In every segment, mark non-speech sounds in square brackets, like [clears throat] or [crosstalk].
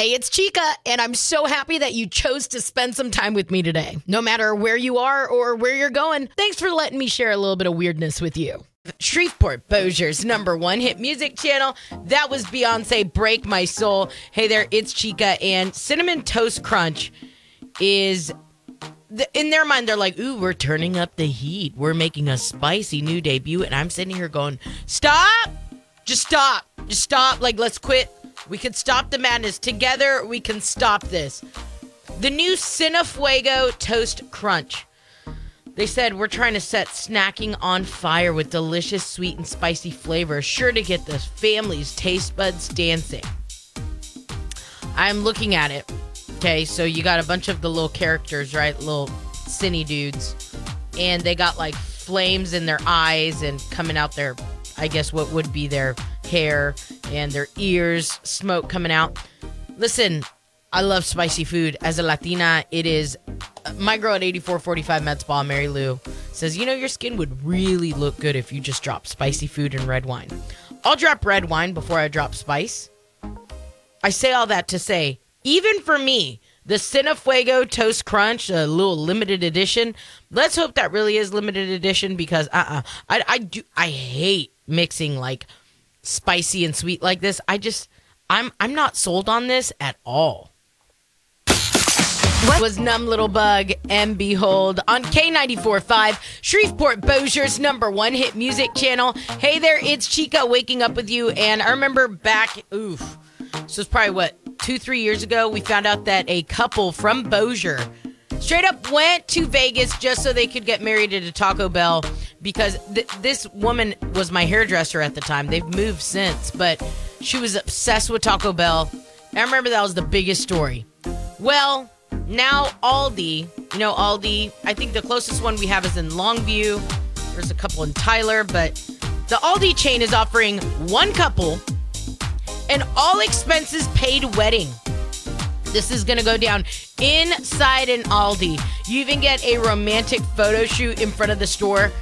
Hey, it's Chica, and I'm so happy that you chose to spend some time with me today. No matter where you are or where you're going, thanks for letting me share a little bit of weirdness with you. Shreveport Bossier's number one hit music channel. That was Beyonce Break My Soul. Hey there, it's Chica, and Cinnamon Toast Crunch is. In their mind, they're like, ooh, we're turning up the heat. We're making a spicy new debut. And I'm sitting here going, stop! Just stop. Just stop. Like, let's quit we can stop the madness. Together, we can stop this. The new Cinnafuego Toast Crunch. They said we're trying to set snacking on fire with delicious, sweet, and spicy flavors, sure to get the family's taste buds dancing. I'm looking at it. Okay, so you got a bunch of the little characters, right? Little cine dudes. And they got like flames in their eyes and coming out their, I guess, what would be their hair and their ears, smoke coming out. Listen, I love spicy food. As a Latina, it is. My girl at 8445 Med Spa, Mary Lou, says, You know, your skin would really look good if you just drop spicy food and red wine. I'll drop red wine before I drop spice. I say all that to say, even for me, the Cinnafuego Toast Crunch, a little limited edition. Let's hope that really is limited edition because uh uh-uh. uh I, I do I hate mixing like spicy and sweet like this. I just I'm I'm not sold on this at all. What was Numb Little Bug Em Beihold on K94.5, Shreveport Bossier's number one hit music channel. Hey there, it's Chica waking up with you. And I remember back, oof, so it's probably what, two, three years ago, we found out that a couple from Bossier straight up went to Vegas just so they could get married at a Taco Bell because th- this woman was my hairdresser at the time. They've moved since, but she was obsessed with Taco Bell. I remember that was the biggest story. Well, now Aldi, you know, Aldi, I think the closest one we have is in Longview. There's a couple in Tyler, but the Aldi chain is offering one couple an all expenses paid wedding. This is going to go down inside an Aldi. You even get a romantic photo shoot in front of the store.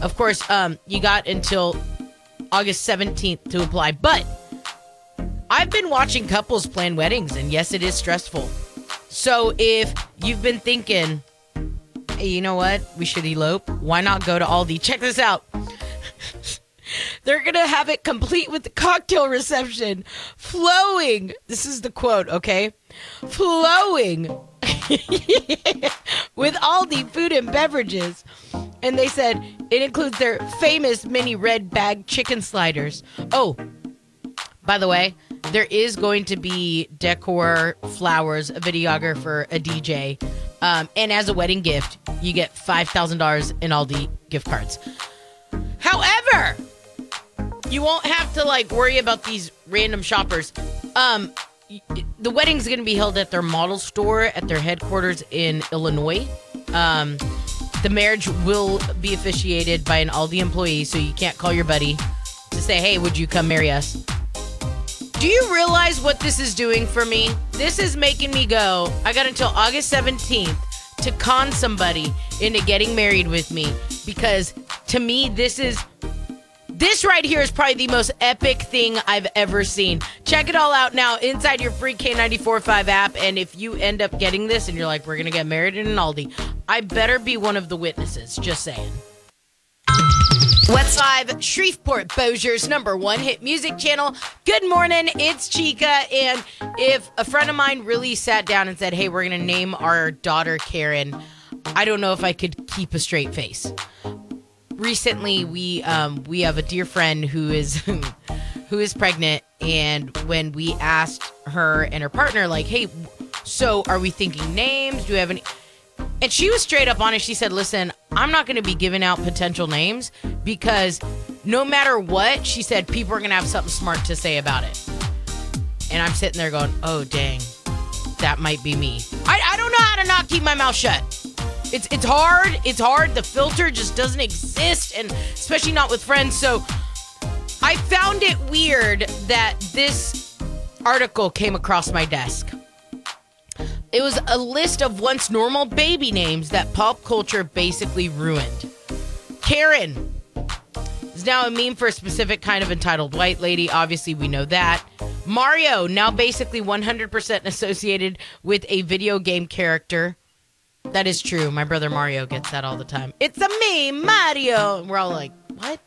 Of course, um, you got until August 17th to apply. But I've been watching couples plan weddings, and yes, it is stressful. So if you've been thinking, hey, you know what? We should elope. Why not go to Aldi? Check this out. [laughs] They're going to have it complete with the cocktail reception flowing. This is the quote, okay? Flowing [laughs] with Aldi food and beverages. And they said it includes their famous mini red bag chicken sliders. Oh, by the way, there is going to be decor, flowers, a videographer, a DJ. Um, and as a wedding gift, you get $5,000 in Aldi gift cards. However, you won't have to like worry about these random shoppers. Um, the wedding's going to be held at their model store at their headquarters in Illinois. Um, the marriage will be officiated by an Aldi employee, so you can't call your buddy to say, "Hey, would you come marry us?" Do you realize what this is doing for me? This is making me go. I got until August 17th to con somebody into getting married with me because to me this is this right here is probably the most epic thing I've ever seen. Check it all out now inside your free K945 app. And if you end up getting this and you're like, we're going to get married in an Aldi, I better be one of the witnesses. Just saying. What's Live, Shreveport Bossier's number one hit music channel. Good morning, it's Chica. And if a friend of mine really sat down and said, hey, we're going to name our daughter Karen, I don't know if I could keep a straight face recently we um, we have a dear friend who is [laughs] who is pregnant, and when we asked her and her partner, like, "Hey, so are we thinking names? Do we have any?" And she was straight up honest. She said, "Listen, I'm not going to be giving out potential names because no matter what, she said people are going to have something smart to say about it." And I'm sitting there going, "Oh, dang, that might be me." I, I don't know how to not keep my mouth shut. It's it's hard. It's hard. The filter just doesn't exist, and especially not with friends. So I found it weird that this article came across my desk. It was a list of once normal baby names that pop culture basically ruined. Karen is now a meme for a specific kind of entitled white lady. Obviously, we know that. Mario, now basically 100% associated with a video game character. That is true. My brother Mario gets that all the time. It's a me, Mario. And we're all like, what?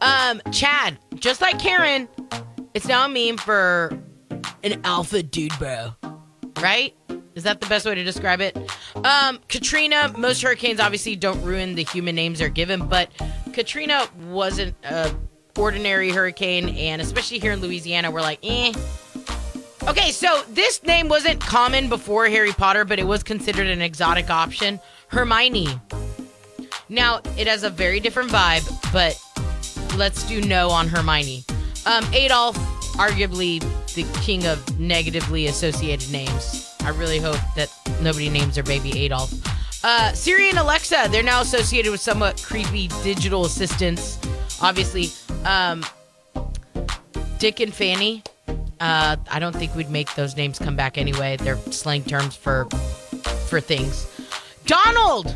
Um, Chad, just like Karen, it's now a meme for an alpha dude, bro. Right? Is that the best way to describe it? Um, Katrina, most hurricanes obviously don't ruin the human names they're given, but Katrina wasn't a ordinary hurricane, and especially here in Louisiana, we're like, eh. Okay, so this name wasn't common before Harry Potter, but it was considered an exotic option. Hermione. Now, it has a very different vibe, but let's do no on Hermione. Um, Adolf, arguably the king of negatively associated names. I really hope that nobody names their baby Adolf. Uh, Siri and Alexa, they're now associated with somewhat creepy digital assistants. Obviously, um, Dick and Fanny. Uh, I don't think we'd make those names come back anyway. They're slang terms for for things. Donald.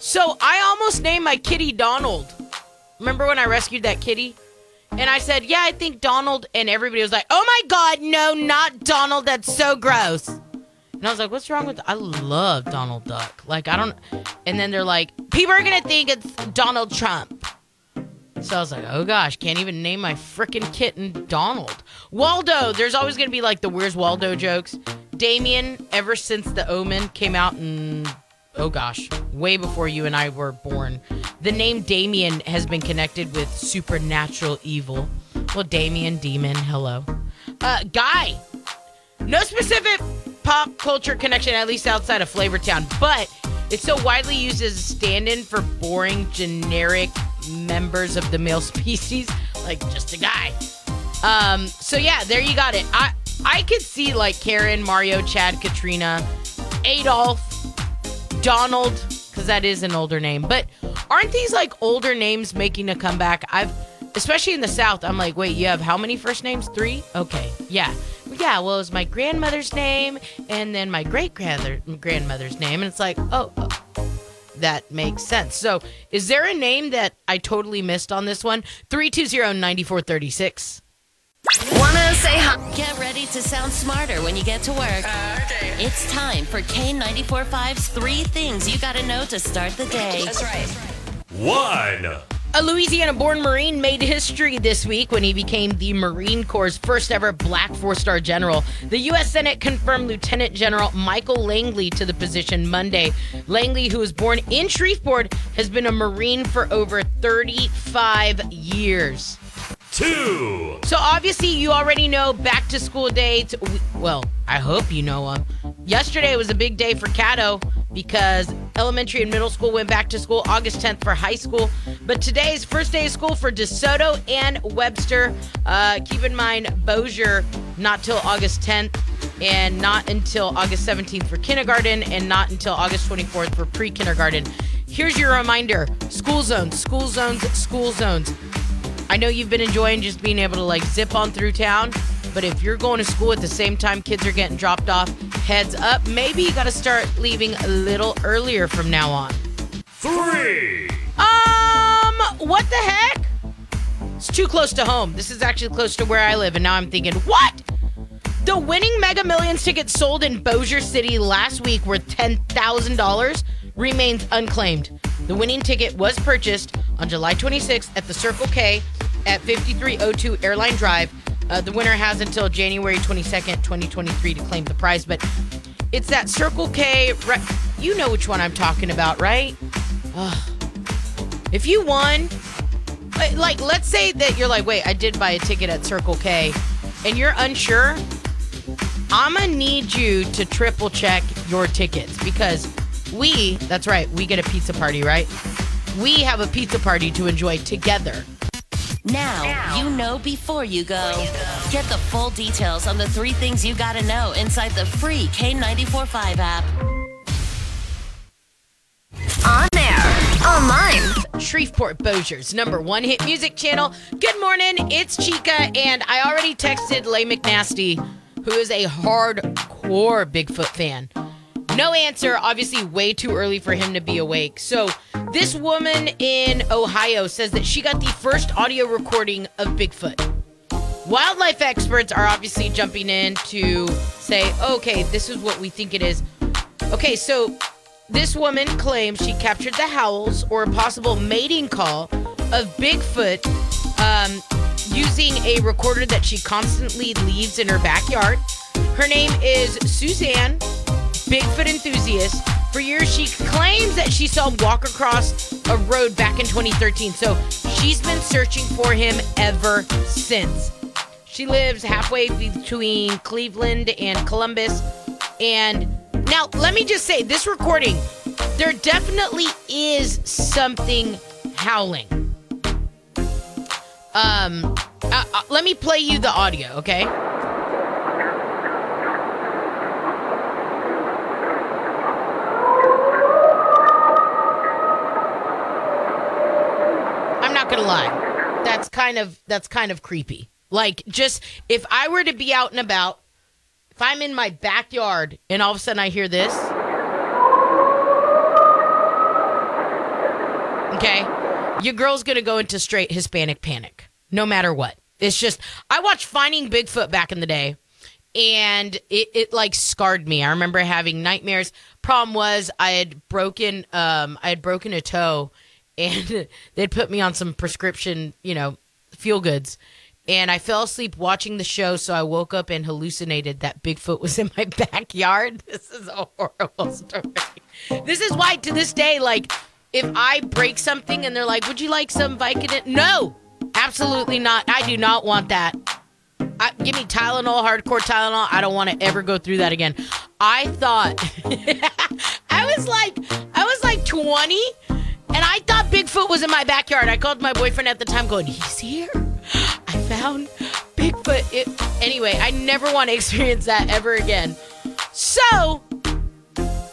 So I almost named my kitty Donald. Remember when I rescued that kitty? And I said, "Yeah, I think Donald." And everybody was like, "Oh my God, no, not Donald! That's so gross." And I was like, "What's wrong with?" I love Donald Duck. Like I don't. And then they're like, "People are gonna think it's Donald Trump." So I was like, oh gosh, can't even name my freaking kitten Donald. Waldo, there's always going to be like the Where's Waldo jokes. Damien, ever since The Omen came out in, oh gosh, way before you and I were born, the name Damien has been connected with supernatural evil. Well, Damien, demon, hello. Uh, Guy, no specific pop culture connection, at least outside of Flavortown, but it's so widely used as a stand in for boring, generic members of the male [laughs] species, like just a guy. Um, so yeah, there you got it. I I could see like Karen, Mario, Chad, Katrina, Adolf, Donald, because that is an older name. But aren't these like older names making a comeback? I've especially in the South, I'm like, wait, you have how many first names? Three? Okay, yeah. Yeah, well, it was my grandmother's name and then my great grandmother's name. And it's like, oh, oh, that makes sense. So, is there a name that I totally missed on this one? 320 9436. Wanna say hi? Get ready to sound smarter when you get to work. Uh, okay. It's time for K945's three things you gotta know to start the day. That's right. One. A Louisiana born Marine made history this week when he became the Marine Corps' first ever black four star general. The U.S. Senate confirmed Lieutenant General Michael Langley to the position Monday. Langley, who was born in Shreveport, has been a Marine for over 35 years. Two. So obviously, you already know back to school dates. Well, I hope you know them. Yesterday was a big day for Caddo because elementary and middle school went back to school August 10th for high school. But today is first day of school for DeSoto and Webster. Uh, keep in mind, Bossier not till August 10th and not until August 17th for kindergarten and not until August 24th for pre kindergarten. Here's your reminder school zones, school zones, school zones. I know you've been enjoying just being able to like zip on through town. But if you're going to school at the same time kids are getting dropped off, heads up, maybe you got to start leaving a little earlier from now on. Three. Um, what the heck? It's too close to home. This is actually close to where I live, and now I'm thinking, what? The winning Mega Millions ticket sold in Bossier City last week worth $10,000 remains unclaimed. The winning ticket was purchased on July 26th at the Circle K at 5302 Airline Drive uh, the winner has until January 22nd, 2023 to claim the prize, but it's that Circle K. Re- you know which one I'm talking about, right? Ugh. If you won, like, let's say that you're like, wait, I did buy a ticket at Circle K, and you're unsure. I'm gonna need you to triple check your tickets because we, that's right, we get a pizza party, right? We have a pizza party to enjoy together. Now, now, you know before you go. Get the full details on the three things you gotta know inside the free K945 app. On air, online. Shreveport Bossier's number one hit music channel. Good morning, it's Chica, and I already texted Lay McNasty, who is a hardcore Bigfoot fan. No answer. Obviously, way too early for him to be awake. So, this woman in Ohio says that she got the first audio recording of Bigfoot. Wildlife experts are obviously jumping in to say, okay, this is what we think it is. Okay, so this woman claims she captured the howls or a possible mating call of Bigfoot um, using a recorder that she constantly leaves in her backyard. Her name is Suzanne, Bigfoot enthusiast. For years, she claims that she saw him walk across a road back in 2013. So she's been searching for him ever since. She lives halfway between Cleveland and Columbus. And now, let me just say this recording, there definitely is something howling. Um, uh, uh, let me play you the audio, okay? Gonna lie. That's kind of that's kind of creepy. Like just if I were to be out and about, if I'm in my backyard and all of a sudden I hear this, okay, your girl's gonna go into straight Hispanic panic, no matter what. It's just I watched Finding Bigfoot back in the day, and it, it like scarred me. I remember having nightmares. Problem was I had broken um I had broken a toe, and [laughs] they'd put me on some prescription, you know, feel goods. And I fell asleep watching the show, so I woke up and hallucinated that Bigfoot was in my [laughs] backyard. This is a horrible story. This is why, to this day, like, if I break something and they're like, "Would you like some Vicodin?" No, absolutely not. I do not want that. I, give me Tylenol, hardcore Tylenol. I don't want to ever go through that again. I thought [laughs] I was like, I was like 20, and I thought Bigfoot was in my backyard. I called my boyfriend at the time, going, "He's here. I found Bigfoot." It, anyway, I never want to [laughs] experience that ever again. So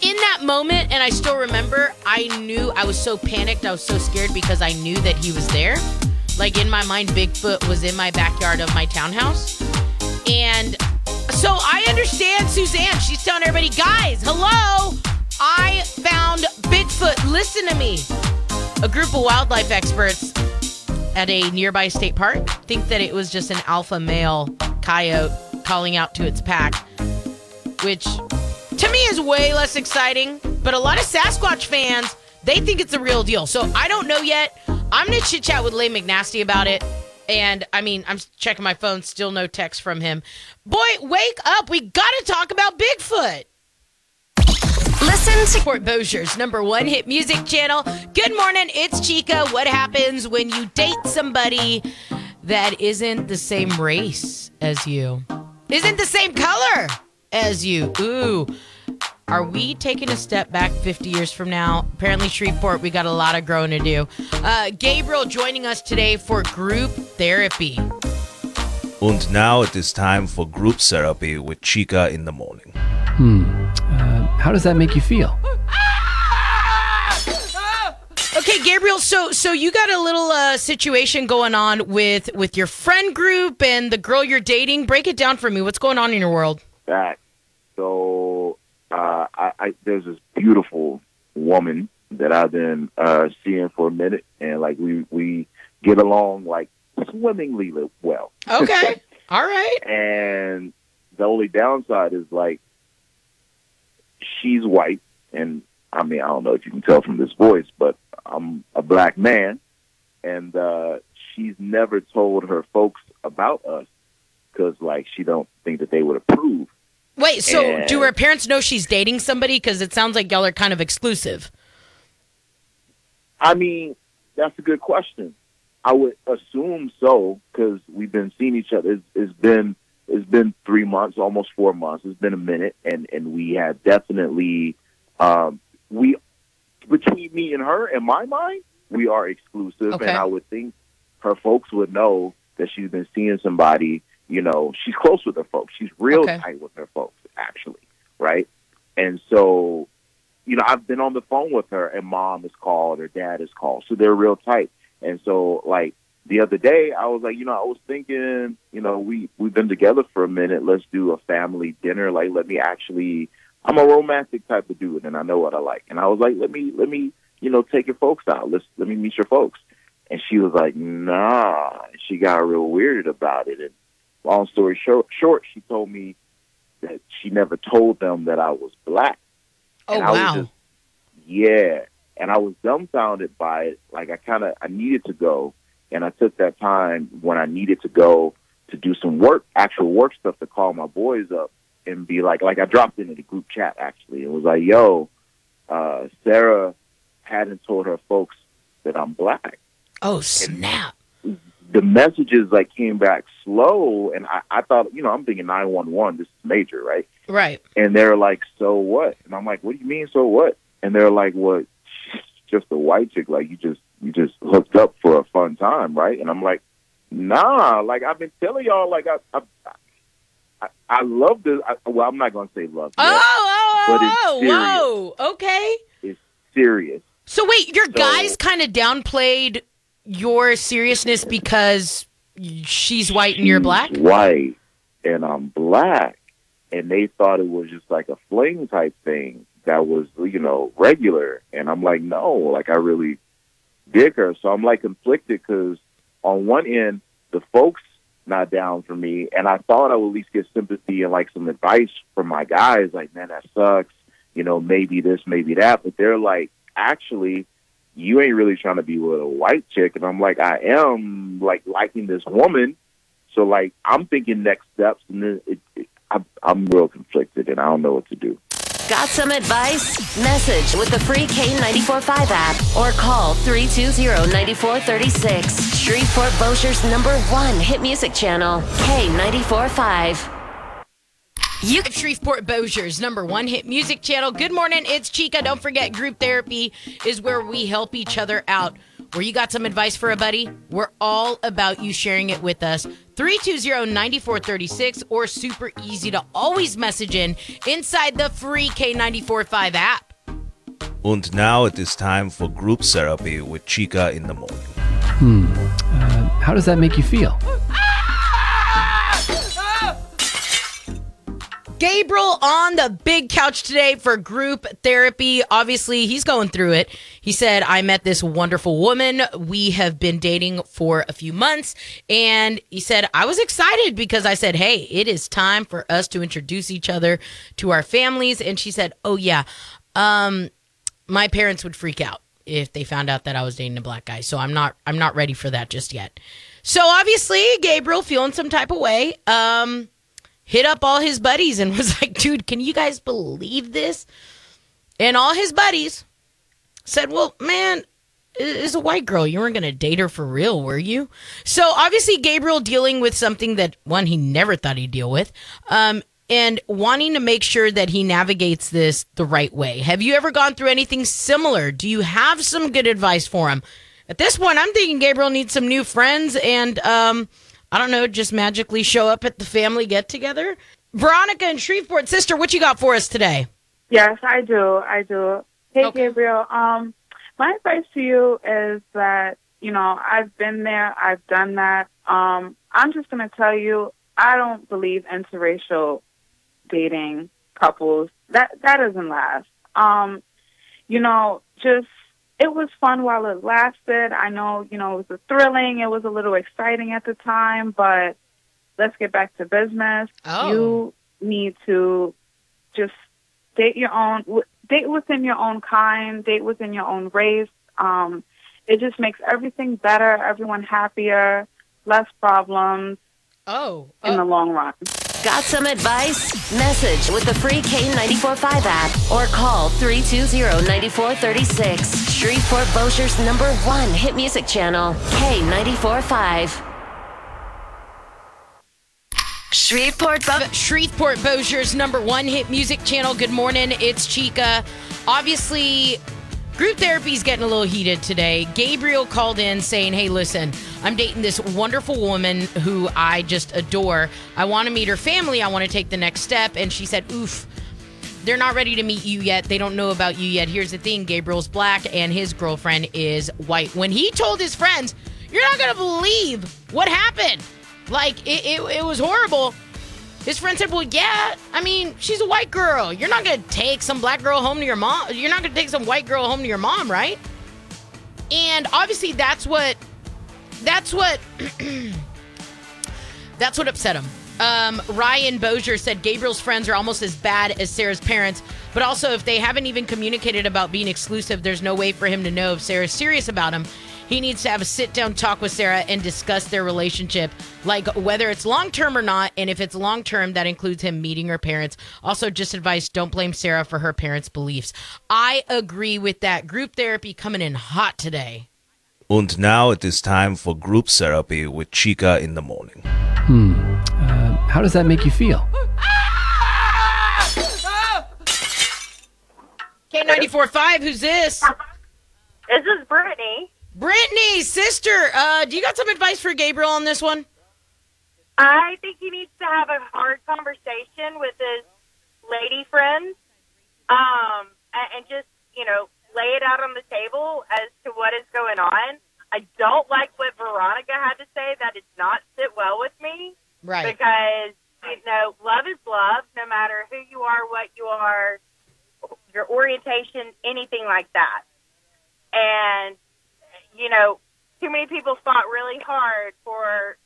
in that moment, and I still remember, I knew I was so panicked, I was so scared because I knew that he was there. Like in my mind, Bigfoot was in my backyard of my townhouse. And so I understand Suzanne. She's telling everybody, guys, hello, I found Bigfoot. Listen to me. A group of wildlife experts at a nearby state park think that it was just an alpha male coyote calling out to its pack, which to me is way less exciting. But a lot of Sasquatch fans, they think it's the real deal. So I don't know yet. I'm gonna chit chat with Lay McNasty about it. And I mean, I'm checking my phone, still no text from him. Boy, wake up. We gotta talk about Bigfoot. Listen to Fort Bossier's number one hit music channel. Good morning, it's Chica. What happens when you date somebody that isn't the same race as you? Isn't the same color as you? Ooh. Are we taking a step back 50 years from now? Apparently, Shreveport, we got a lot of growing to do. Uh, Gabriel joining us today for group therapy. And now it is time for group therapy with Chica in the morning. Uh, how does that make you feel? Okay, Gabriel. So, so you got a little uh, situation going on with with your friend group and the girl you're dating. Break it down for me. What's going on in your world? That So uh, I, I there's this beautiful woman that I've been uh, seeing for a minute, and like we we get along like swimmingly well. Okay. [laughs] All right. And the only downside is like she's white, and I mean I don't know if you can tell from this voice, but I'm a black man, and uh, she's never told her folks about us because like she don't think that they would approve. Wait. So, And- do her parents know she's dating somebody? Because it sounds like y'all are kind of exclusive. I mean, that's a good question. I would assume so because we've been seeing each other. It's, it's been it's been three months, almost four months. It's been a minute, and and we have definitely um, we between me and her, in my mind, we are exclusive, Okay. and I would think her folks would know that she's been seeing somebody. You know, she's close with her folks. She's real Okay. tight with her folks, actually, right? And so you know, I've been on the phone with her, and mom is called, her dad is called, so they're real tight. And so, like the other day, I was like, you know, I was thinking, you know, we we've been together for a minute. Let's do a family dinner. Like, let me actually. I'm a romantic type of dude, and I know what I like. And I was like, let me let me, you know, take your folks out. Let's let me meet your folks. And she was like, nah. She got real weirded about it, and long story short, short, she told me that she never told them that I was black. Oh And I was wow. just- Yeah, and I was dumbfounded by it. Like I kind of I needed to go, and I took that time when I needed to go to do some work, actual work stuff, to call my boys up and be like, like I dropped into the group chat actually, and was like, "Yo, uh, Sarah hadn't told her folks that I'm black." oh snap. the messages like came back slow and I, I thought, you know, I'm thinking nine one one, this is major, right? Right. And they're like, So what? And I'm like, What do you mean so what? And they're like, What [laughs] just a white chick, like you just you just hooked up for a fun time, right? And I'm like, Nah, like I've been telling y'all like I I I, I love this I, well, I'm not gonna say love. Oh, yet. oh, oh, oh, oh whoa. Okay. It's serious. So wait, your So- guys kind of downplayed your seriousness because she's white and you're black? white and I'm black, and they thought it was just like a fling type thing that was you know regular, and I'm like, no, like I really dig her, so I'm like conflicted because on one end the folks not down for me, and I thought I would at least get sympathy and like some advice from my guys, like man that sucks, you know maybe this, maybe that, but they're like actually you ain't really trying to be with a white chick. And I'm like, I am like liking this woman. So like, I'm thinking next steps and then it, it, I, I'm real conflicted and I don't know what to do. Got some advice? Message with the free K945 app or call 320-9436. Shreveport Bossier's number one hit music channel, K945. You Shreveport Bossier's number one hit music channel. Good morning, it's Chica. Don't forget, group therapy is where we help each other out. Where you got some advice for a buddy? We're all about you sharing it with us. 320-9436 or super easy to always message in inside the free K945 app. And now it is time for group therapy with Chica in the morning. Uh, how does that make you feel? Gabriel on the big couch today for group therapy. Obviously, he's going through it. He said, I met this wonderful woman. We have been dating for a few months. And he said, I was excited because I said, Hey, it is time for us to introduce each other to our families. And she said, Oh, yeah. Um, my parents would freak out if they found out that I was dating a black guy. So I'm not I'm not ready for that just yet. So obviously, Gabriel feeling some type of way. Um hit up all his buddies and [laughs] was like, dude, can you guys believe this? And all his buddies said, well, man, is a white girl. You weren't going to date her for real, were you? So obviously, Gabriel dealing with something that, one, he never thought he'd deal with, um, and wanting to make sure that he navigates this the right way. Have you ever gone through anything similar? Do you have some good advice for him? At this point, I'm thinking Gabriel needs some new friends and, um, I don't know, just magically show up at the family get together. Veronica and Shreveport sister, what you got for us today? Yes, I do. I do. Hey, Okay. Gabriel. Um, my advice to you is that you know I've been there. I've done that. Um, I'm just going to tell you, I don't believe interracial dating couples. That that doesn't last. Um, you know, just it was fun while it lasted. I know, you know, it was thrilling. It was a little exciting at the time, but let's get back to business. Oh. You need to just date your own, date within your own kind, date within your own race. Um, it just makes everything better, everyone happier, less problems Oh, in the long run. Got some advice? Message with the free K945 app or call 320-9436. Shreveport Bossier's number one hit music channel, K945. Shreveport Bo- Shreveport Bossier's number one hit music channel. Good morning, it's Chica. Obviously, group therapy's getting a little heated today. Gabriel called in saying, Hey, listen, I'm dating this wonderful woman who I just adore. I want to meet her family. I want to take the next step. And she said, Oof, they're not ready to meet you yet. They don't know about you yet. Here's the thing Gabriel's black and his girlfriend is white. When he told his friends, You're not going to believe what happened. Like, it, it, it was horrible. His friend said, Well, yeah, I mean, she's a white girl. You're not to take some black girl home to your mom. You're not to take some white girl home to your mom, right? And obviously, that's what. That's what. [clears throat] That's what upset him. Um, Ryan Bossier said Gabriel's friends are almost as bad as Sarah's parents, but also if they haven't even communicated about being exclusive, there's no way for him to know if Sarah's serious about him. He needs to have a sit down talk with Sarah and discuss their relationship, like whether it's long term or not. And if it's long term, that includes him meeting her parents. Also, just advice don't blame Sarah for her parents' beliefs. I agree with that. Group therapy coming in hot today. And now it is time for group therapy with Chica in the morning. Uh, how does that make you feel? K94.5, who's this? This is Brittany. Brittany, sister. Uh, do you got some advice for Gabriel on this one? I think he needs to have a hard conversation with his lady friends, um, and, just you know lay it out on the table as to what is going on. I don't like what Veronica had to say. That did not sit well with me Right. because you know love is love, no matter who you are, what you are, your orientation, anything like that. And you know, too many people fought really hard for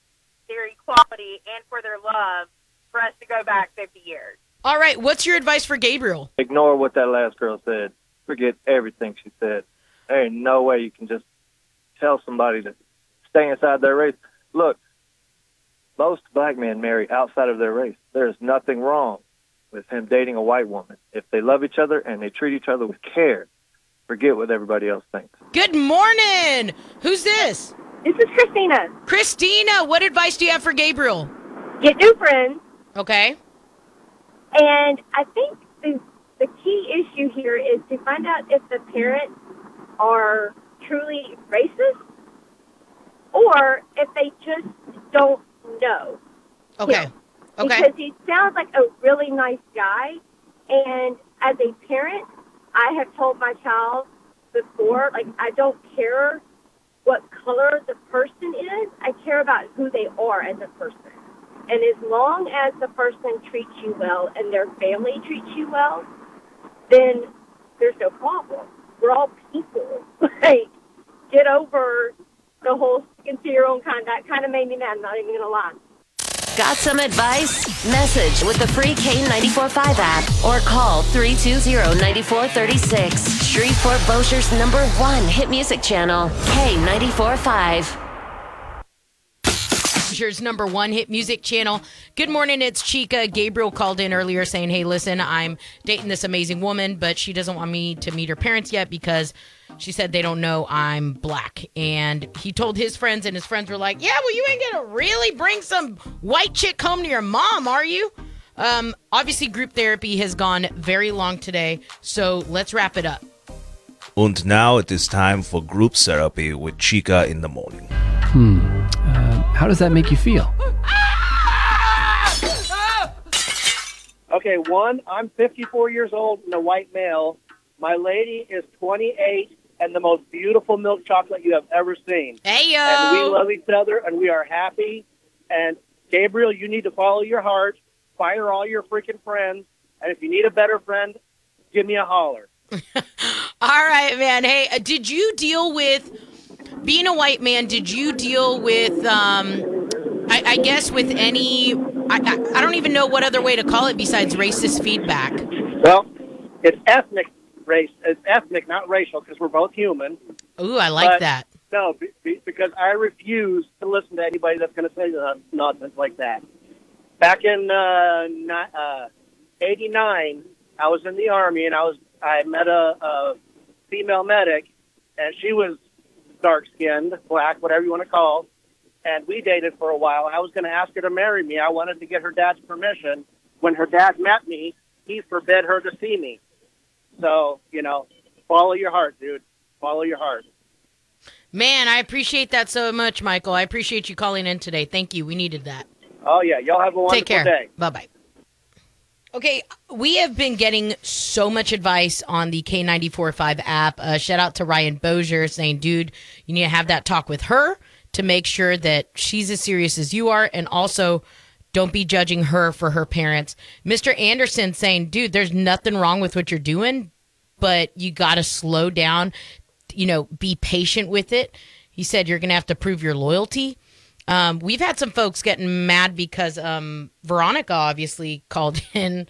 their equality and for their love for us to go back 50 years. All right. What's your advice for Gabriel? Ignore what that last girl said. Forget everything she said. There ain't no way you can just tell somebody to stay inside their race. Look, most black men marry outside of their race. There is nothing wrong with him dating a white woman. If they love each other and they treat each other with care, forget what everybody else thinks. Good morning. Who's this? This is Christina. Christina, what advice do you have for Gabriel? Get new friends, Okay. and I think the the key issue here is to find out if the parents are truly racist or if they just don't know. Okay. him. Okay. Because he sounds like a really nice guy, and as a parent, I have told my child before, like I don't care what color the person is. I care about who they are as a person. And as long as the person treats you well and their family treats you well, then there's no problem. We're all people. [laughs] like, get over the whole sticking to your own kind. That kind of made me mad. I'm not even gonna lie. Got some advice? Message with the free K945 app or call 320-9436. Shreveport Bossier's number one hit music channel, K945. Here's number one hit music channel. Good morning, it's Chica. Gabriel called in earlier saying, Hey, listen, I'm dating this amazing woman, but she doesn't want me to meet her parents yet because she said they don't know I'm black. And he told his friends, and his friends were like, Yeah, well, you ain't gonna really bring some white chick home to your mom, are you? Um, obviously, group therapy has gone very long today, so let's wrap it up. And now it is time for group therapy with Chica in the morning. Uh, how does that make you feel? [laughs] Okay, one, I'm 54 years old and a white male. My lady is 28 and the most beautiful milk chocolate you have ever seen. Hey, yo. And we love each other and we are happy. And Gabriel, you need to follow your heart, fire all your freaking friends. And if you need a better friend, give me a holler. [laughs] All right, man. Hey, uh, did you deal with being a white man? Did you deal with, um, I, I guess, with any? I, I, I don't even know what other way to call it besides racist feedback. Well, it's ethnic race. It's ethnic, not racial, because we're both human. Ooh, I like But- that. No, be, be, because I refuse to listen to anybody that's going to say no- nonsense like that. Back in uh, ni- uh, '89, I was in the army, and I was I met a, a female medic, and she was dark skinned, black, whatever you want to call. And we dated for a while. I was going to ask her to marry me. I wanted to get her dad's permission. When her dad met me, he forbid her to see me. So you know, follow your heart, dude. Follow your heart. Man, I appreciate that so much, Michael. I appreciate you calling in today. Thank you. We needed that. Oh yeah, y'all have a wonderful Take care. day. Bye bye. Okay, we have been getting so much advice on the K945 app. Uh, shout out to Ryan Bossier saying, dude, you need to have that talk with her to make sure that she's as serious as you are. And also, don't be judging her for her parents. Mr. Anderson saying, dude, there's nothing wrong with what you're doing, but you got to slow down, you know, be patient with it. He said, you're going to have to prove your loyalty. Um, we've had some folks getting mad because um, Veronica obviously called [laughs] in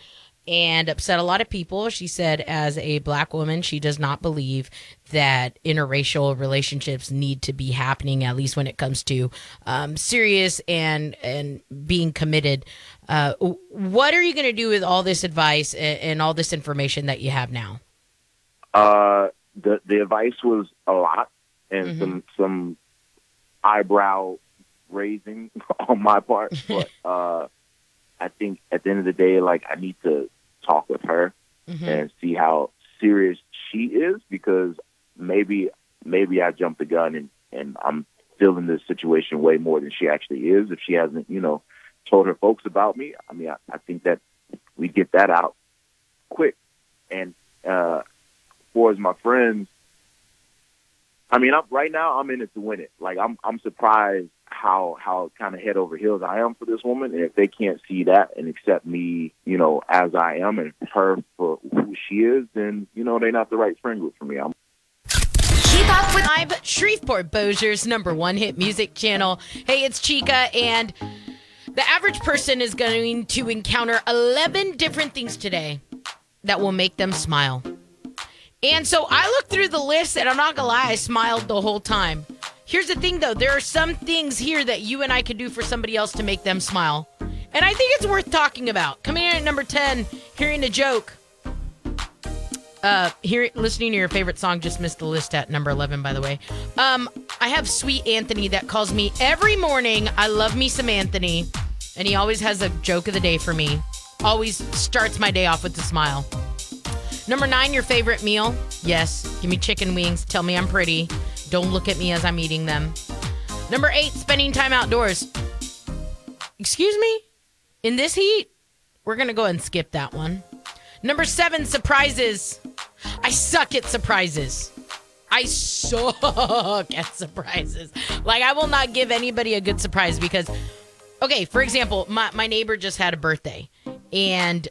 and upset a lot of people. She said, as a black woman, she does not believe that interracial relationships need to be happening, at least when it comes to um, serious and and being committed. Uh, what are you going to do with all this advice and, and all this information that you have now? Uh, the the advice was a lot and some some eyebrow raising [laughs] on my part, [laughs] but uh, I think at the end of the day, like I need to talk with her Mm-hmm. and see how serious she is because maybe maybe I jumped the gun and and I'm feeling this situation way more than she actually is. If she hasn't, you know, told her folks about me, I mean, I, I think that we get that out quick. And uh, for as my friends, I mean, I'm, right now I'm in it to win it. Like I'm I'm surprised how how kind of head over heels I am for this woman, and if they can't see that and accept me, you know, as I am and her for who she is, then you know they're not the right friend group for me. I'm Keep up with Live Shreveport Bossier's number one hit music channel. Hey, it's Chica, and the average person is going to encounter 11 different things today that will make them smile. And so I looked through the list, and I'm not gonna lie, I smiled the whole time. Here's the thing though, there are some things here that you and I could do for somebody else to make them smile. And I think it's worth talking about. Coming in at number 10, hearing a joke. Uh, here, listening to your favorite song just missed the list at number 11, by the way. Um, I have Sweet Anthony that calls me every morning. I love me some Anthony. And he always has a joke of the day for me. Always starts my day off with a smile. Number nine, your favorite meal? Yes, give me chicken wings. Tell me I'm pretty. Don't look at me as I'm eating them. Number eight, spending time outdoors. Excuse me? In this heat? We're going to go and skip that one. Number seven, surprises. I suck at surprises. I suck at surprises. Like, I will not give anybody a good surprise because, okay, for example, my, my neighbor just had a birthday and,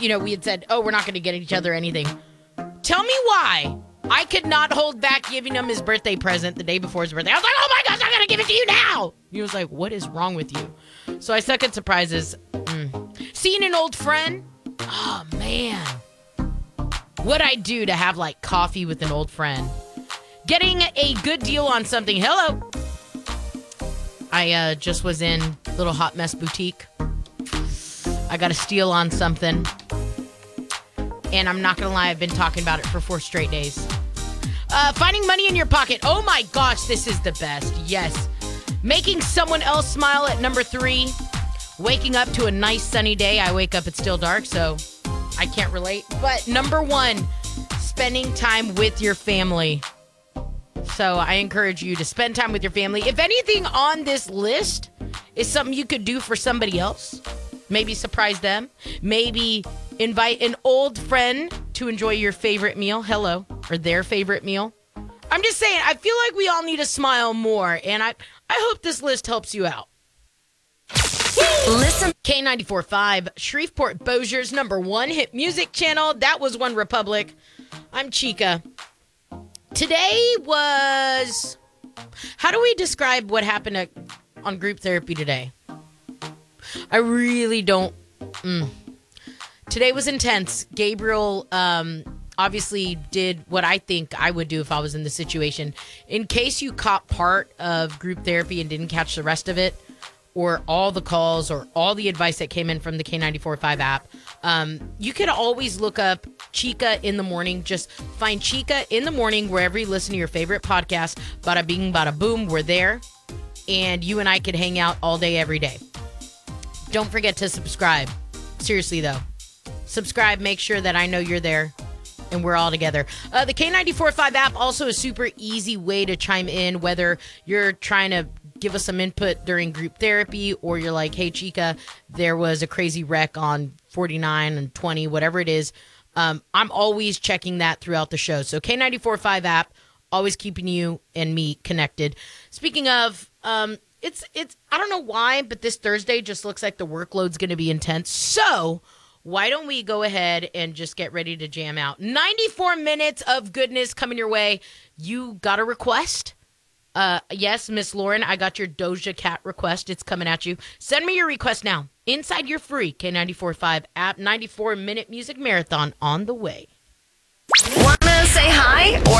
you know, we had said, oh, we're not going to get each other anything. Tell me why I could not hold back giving him his birthday present the day before his birthday. I was like, oh my gosh, I got to give it to you now. He was like, what is wrong with you? So I suck at surprises. Mm. Seeing an old friend, oh man what I do to have like coffee with an old friend. Getting a good deal on something. Hello. I uh, just was in Little Hot Mess Boutique. I got a steal on something. And I'm not to lie, I've been talking about it for four straight days. Uh, finding money in your pocket. Oh my gosh, this is the best. Yes. Making someone else smile at number three. Waking up to a nice sunny day. I wake up, it's still dark, so I can't relate. But number one, spending time with your family. So I encourage you to spend time with your family. If anything on this list is something you could do for somebody else, maybe surprise them, maybe invite an old friend to enjoy your favorite meal. Hello, or their favorite meal. I'm just saying, I feel like we all need to smile more, and I, I hope this list helps you out. Listen. K94.5, Shreveport Bossier's number one hit music channel. That was OneRepublic. I'm Chica. Today was. How do we describe what happened at, on group therapy today? I really don't. Mm. Today was intense. Gabriel um, obviously did what I think I would do if I was in the situation. In case you caught part of group therapy and didn't catch the rest of it, or all the calls or all the advice that came in from the K945 app, um, you could always look up Chica in the morning. Just find Chica in the morning wherever you listen to your favorite podcast. Bada bing, bada boom, we're there. And you and I could hang out all day, every day. Don't forget to subscribe. Seriously, though. Subscribe, make sure that I know you're there and we're all together. Uh, the K945 app also a super easy way to chime in, whether you're trying to give us some input during group therapy or you're like, hey, Chica, there was a crazy wreck on 49 and 20, whatever it is. Um, I'm always checking that throughout the show. So K945 app, always keeping you and me connected. Speaking of, um, it's it's I don't know why, but this Thursday just looks like the workload's going to be intense. So why don't we go ahead and just get ready to jam out? 94 minutes of goodness coming your way. You got a request? Uh, yes, Miss Lauren, I got your Doja Cat request. It's coming at you. Send me your request now. Inside your free K945 app 94 minute music marathon on the way. Wanna